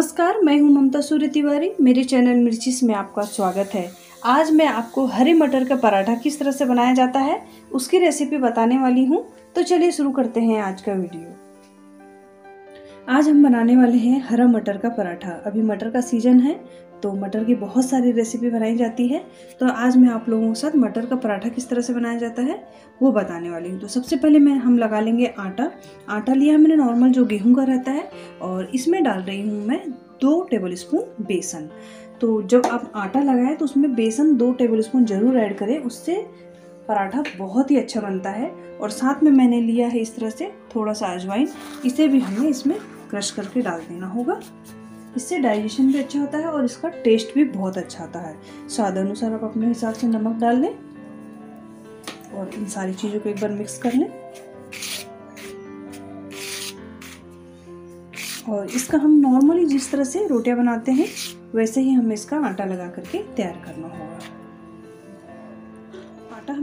नमस्कार, मैं हूँ ममता सूर्य तिवारी। मेरे चैनल मिर्चिस में आपका स्वागत है। आज मैं आपको हरे मटर का पराठा किस तरह से बनाया जाता है, उसकी रेसिपी बताने वाली हूँ। तो चलिए शुरू करते हैं आज का वीडियो। आज हम बनाने वाले हैं हरा मटर का पराठा। अभी मटर का सीज़न है तो मटर की बहुत सारी रेसिपी बनाई जाती है। तो आज मैं आप लोगों के साथ मटर का पराठा किस तरह से बनाया जाता है, वो बताने वाली हूँ। तो सबसे पहले मैं, हम लगा लेंगे आटा। आटा लिया मैंने नॉर्मल जो गेहूँ का रहता है और इसमें डाल रही हूँ मैं दो टेबल स्पून बेसन। तो जब आप आटा लगाएँ तो उसमें बेसन दो टेबल स्पून ज़रूर ऐड करें, उससे पराठा बहुत ही अच्छा बनता है। और साथ में मैंने लिया है इस तरह से थोड़ा सा अजवाइन, इसे भी हमें इसमें क्रश करके डाल देना होगा। इससे डाइजेशन भी अच्छा होता है और इसका टेस्ट भी बहुत अच्छा आता है। स्वाद अनुसार आप अपने हिसाब से नमक डाल लें और इन सारी चीज़ों को एक बार मिक्स कर लें। और इसका हम नॉर्मली जिस तरह से रोटियाँ बनाते हैं, वैसे ही हमें इसका आटा लगा करके तैयार करना होगा।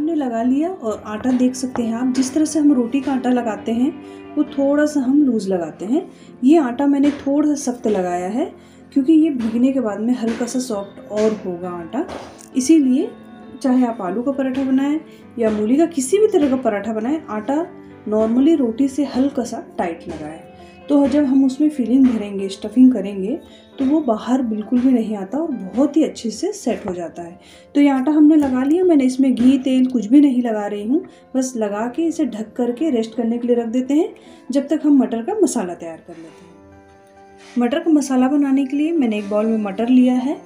हमने लगा लिया और आटा देख सकते हैं आप, जिस तरह से हम रोटी का आटा लगाते हैं, वो थोड़ा सा हम लूज़ लगाते हैं। ये आटा मैंने थोड़ा सा सख्त लगाया है, क्योंकि ये भीगने के बाद में हल्का सा सॉफ्ट और होगा आटा। इसीलिए चाहे आप आलू का पराठा बनाएँ या मूली का किसी भी तरह का पराठा बनाएँ, आटा नॉर्मली रोटी से हल्का सा टाइट लगाएँ। तो जब हम उसमें फिलिंग भरेंगे स्टफिंग करेंगे तो वो बाहर बिल्कुल भी नहीं आता और बहुत ही अच्छे से सेट हो जाता है। तो ये आटा हमने लगा लिया, मैंने इसमें घी, तेल कुछ भी नहीं लगा रही हूँ। बस लगा के इसे ढक करके रेस्ट करने के लिए रख देते हैं, जब तक हम मटर का मसाला तैयार कर लेते हैं। मटर का मसाला बनाने के लिए मैंने एक बाउल में मटर लिया है,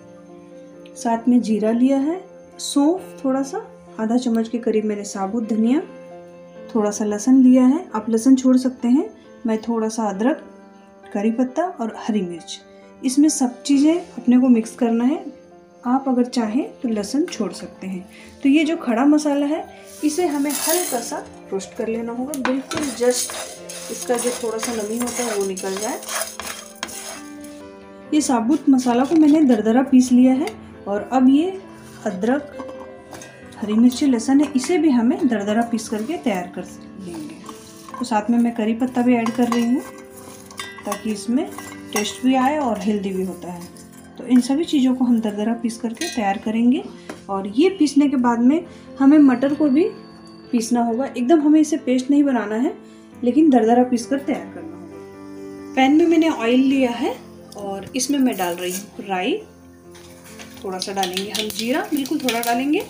साथ में जीरा लिया है, सौंफ थोड़ा सा आधा चम्मच के करीब मैंने साबुत धनिया थोड़ा सा लहसुन लिया है। आप लहसुन छोड़ सकते हैं मैं थोड़ा सा अदरक, करी पत्ता और हरी मिर्च। इसमें सब चीज़ें अपने को मिक्स करना है। आप अगर चाहें तो लहसुन छोड़ सकते हैं। तो ये जो खड़ा मसाला है, इसे हमें हल्का सा रोस्ट कर लेना होगा। बिल्कुल जस्ट इसका जो थोड़ा सा नमी होता है, वो निकल जाए। ये साबुत मसाला को मैंने दरदरा पीस लिया है और अब ये अदरक, हरी मिर्ची, लहसुन है, इसे भी हमें दरदरा पीस करके तैयार कर तो साथ में मैं करी पत्ता भी ऐड कर रही हूँ, ताकि इसमें टेस्ट भी आए और हेल्दी भी होता है। तो इन सभी चीज़ों को हम दरदरा पीस करके तैयार करेंगे, और ये पीसने के बाद में हमें मटर को भी पीसना होगा। एकदम हमें इसे पेस्ट नहीं बनाना है, लेकिन दरदरा पीस कर तैयार करना होगा। पैन में मैंने ऑयल लिया है, और इसमें मैं डाल रही हूँ राई। थोड़ा सा डालेंगे हम जीरा, बिल्कुल थोड़ा डालेंगे।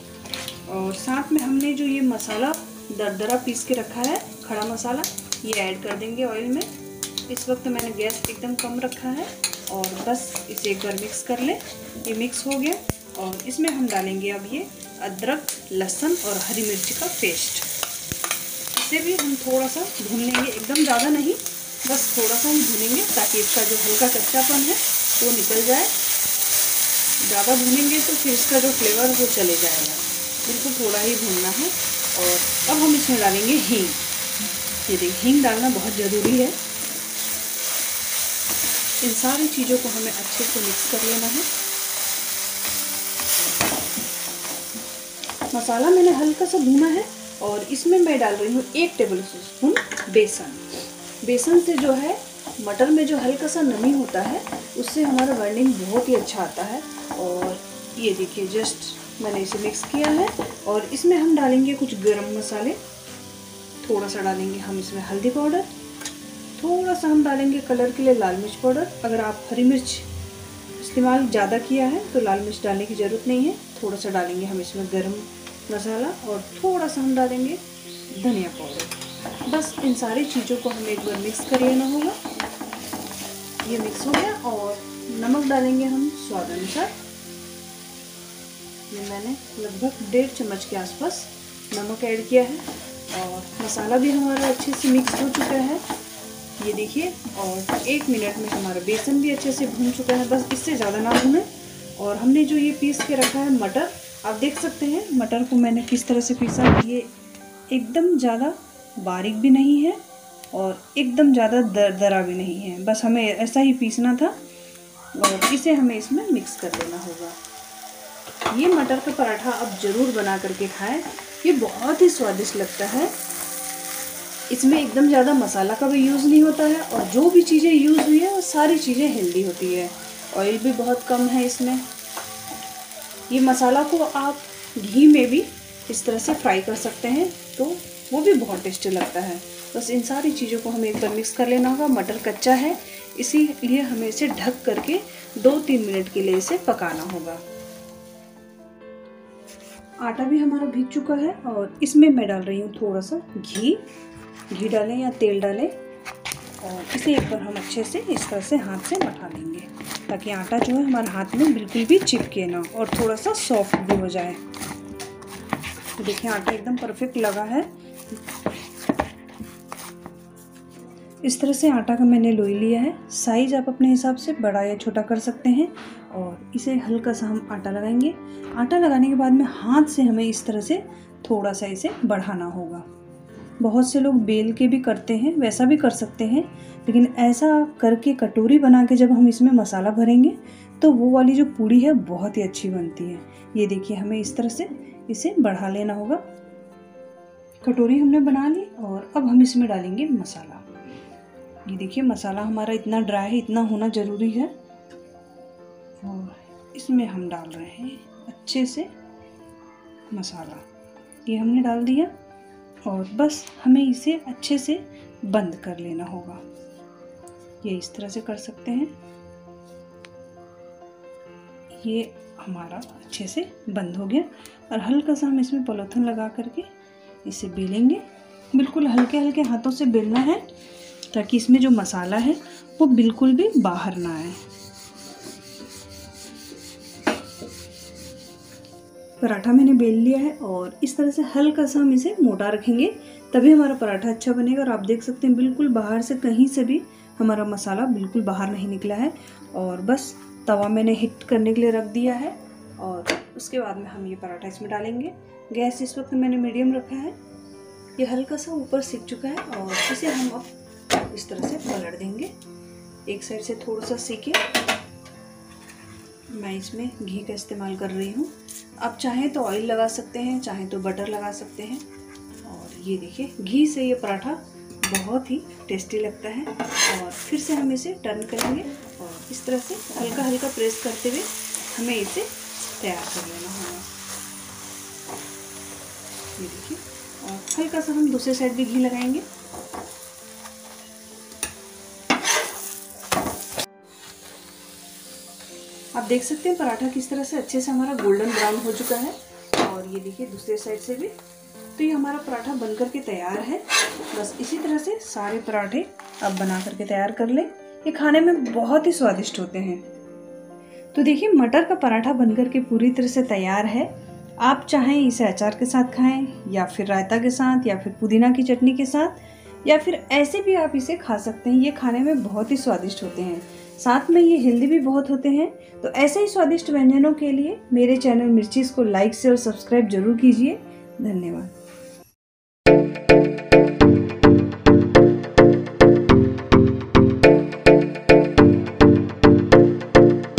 और साथ में हमने जो ये मसाला दरदरा पीस के रखा है, खड़ा मसाला, ये ऐड कर देंगे ऑयल में। इस वक्त मैंने गैस एकदम कम रखा है और बस इसे एक बार मिक्स कर लें। ये मिक्स हो गया और इसमें हम डालेंगे अब ये अदरक, लहसुन और हरी मिर्ची का पेस्ट इसे भी हम थोड़ा सा भून लेंगे, एकदम ज़्यादा नहीं, बस थोड़ा सा ही भूनेंगे ताकि इसका जो हल्का कच्चापन है, वो निकल जाए। ज़्यादा भूनेंगे तो फिर इसका जो फ्लेवर वो चले जाएगा। बिल्कुल थोड़ा ही भूनना है। और अब हम इसमें डालेंगे हींग। ये देखिए हींग डालना बहुत ज़रूरी है। इन सारी चीज़ों को हमें अच्छे से मिक्स कर लेना है। मसाला मैंने हल्का सा भूना है और इसमें मैं डाल रही हूँ एक टेबल स्पून बेसन। बेसन से जो है, मटर में जो हल्का सा नमी होता है, उससे हमारा बर्निंग बहुत ही अच्छा आता है। और ये देखिए जस्ट मैंने इसे मिक्स किया है और इसमें हम डालेंगे कुछ गरम मसाले। थोड़ा सा डालेंगे हम इसमें हल्दी पाउडर। थोड़ा सा हम डालेंगे कलर के लिए लाल मिर्च पाउडर। अगर आप हरी मिर्च इस्तेमाल ज़्यादा किया है तो लाल मिर्च डालने की ज़रूरत नहीं है। थोड़ा सा डालेंगे हम इसमें गरम मसाला और थोड़ा सा हम डालेंगे धनिया पाउडर। बस इन सारी चीज़ों को हमें एक बार मिक्स कर लेना होगा। ये मिक्स हो गया और नमक डालेंगे हम स्वाद अनुसार। ये मैंने लगभग डेढ़ चम्मच के आसपास नमक ऐड किया है और मसाला भी हमारा अच्छे से मिक्स हो चुका है। ये देखिए, और एक मिनट में हमारा बेसन भी अच्छे से भून चुका है। बस इससे ज़्यादा ना भूने। और हमने जो ये पीस के रखा है मटर, आप देख सकते हैं मटर को मैंने किस तरह से पीसा ये एकदम ज़्यादा बारीक भी नहीं है और एकदम ज़्यादा दर, दरा भी नहीं है। बस हमें ऐसा ही पीसना था और इसे हमें इसमें मिक्स कर देना होगा। ये मटर का पराठा आप ज़रूर बना करके खाएँ। ये बहुत ही स्वादिष्ट लगता है। इसमें एकदम ज़्यादा मसाला का भी यूज़ नहीं होता है और जो भी चीज़ें यूज़ हुई है, वो सारी चीज़ें हेल्दी होती है। ऑयल भी बहुत कम है इसमें। ये मसाला को आप घी में भी इस तरह से फ्राई कर सकते हैं तो वो भी बहुत टेस्टी लगता है। बस इन सारी चीज़ों को हमें एक बार मिक्स कर लेना होगा। मटर कच्चा है, इसीलिए हमें इसे ढक करके दो तीन मिनट के लिए इसे पकाना होगा। आटा भी हमारा भीग चुका है और इसमें मैं डाल रही हूँ थोड़ा सा घी। घी डालें या तेल डालें और इसे एक बार हम अच्छे से इस तरह से हाथ से मठा लेंगे ताकि आटा जो है हमारे हाथ में बिल्कुल भी चिपके ना और थोड़ा सा सॉफ्ट भी हो जाए। तो देखिए, आटा एकदम परफेक्ट लगा है। इस तरह से आटा का मैंने लोई लिया है। साइज़ आप अपने हिसाब से बड़ा या छोटा कर सकते हैं और इसे हल्का सा हम आटा लगाएँगे। आटा लगाने के बाद में हाथ से हमें इस तरह से थोड़ा सा इसे बढ़ाना होगा। बहुत से लोग बेल के भी करते हैं, वैसा भी कर सकते हैं, लेकिन ऐसा करके कटोरी बना के जब हम इसमें मसाला भरेंगे तो वो वाली जो पूड़ी है बहुत ही अच्छी बनती है। ये देखिए, हमें इस तरह से इसे बढ़ा लेना होगा। कटोरी हमने बना ली और अब हम इसमें डालेंगे मसाला। ये देखिए, मसाला हमारा इतना ड्राई है, इतना होना ज़रूरी है। और इसमें हम डाल रहे हैं अच्छे से मसाला। ये हमने डाल दिया और बस हमें इसे अच्छे से बंद कर लेना होगा। ये इस तरह से कर सकते हैं। ये हमारा अच्छे से बंद हो गया और हल्का सा हम इसमें पॉलीथीन लगा करके इसे बेलेंगे। बिल्कुल हल्के हल्के हाथों से बेलना है ताकि इसमें जो मसाला है वो बिल्कुल भी बाहर ना आए। पराठा मैंने बेल लिया है और इस तरह से हल्का सा हम इसे मोटा रखेंगे, तभी हमारा पराठा अच्छा बनेगा। और आप देख सकते हैं, बिल्कुल बाहर से कहीं से भी हमारा मसाला बिल्कुल बाहर नहीं निकला है। और बस तवा मैंने हिट करने के लिए रख दिया है और उसके बाद में हम ये पराठा इसमें डालेंगे। गैस इस वक्त मैंने मीडियम रखा है। ये हल्का सा ऊपर सीख चुका है और इसे हम अब इस तरह से पलट देंगे। एक साइड से थोड़ा सा सीखे मैं इसमें घी का इस्तेमाल कर रही हूँ। आप चाहें तो ऑयल लगा सकते हैं, चाहें तो बटर लगा सकते हैं। और ये देखिए, घी से ये पराठा बहुत ही टेस्टी लगता है। और फिर से हम इसे टर्न करेंगे और इस तरह से हल्का हल्का प्रेस करते हुए हमें इसे तैयार कर लेना होगा। ये देखिए, और हल्का सा हम दूसरे साइड भी घी लगाएँगे। आप देख सकते हैं पराठा किस तरह से अच्छे से हमारा गोल्डन ब्राउन हो चुका है। और ये देखिए दूसरे साइड से भी। तो ये हमारा पराठा बनकर के तैयार है। बस इसी तरह से सारे पराठे आप बना करके तैयार कर लें। ये खाने में बहुत ही स्वादिष्ट होते हैं। तो देखिए, मटर का पराठा बनकर के पूरी तरह से तैयार है। आप चाहें इसे अचार के साथ खाएँ, या फिर रायता के साथ, या फिर पुदीना की चटनी के साथ, या फिर ऐसे भी आप इसे खा सकते हैं। ये खाने में बहुत ही स्वादिष्ट होते हैं। साथ में ये हेल्दी भी बहुत होते हैं। तो ऐसे ही स्वादिष्ट व्यंजनों के लिए मेरे चैनल मिर्चीज़ को लाइक से और सब्सक्राइब ज़रूर कीजिए। धन्यवाद।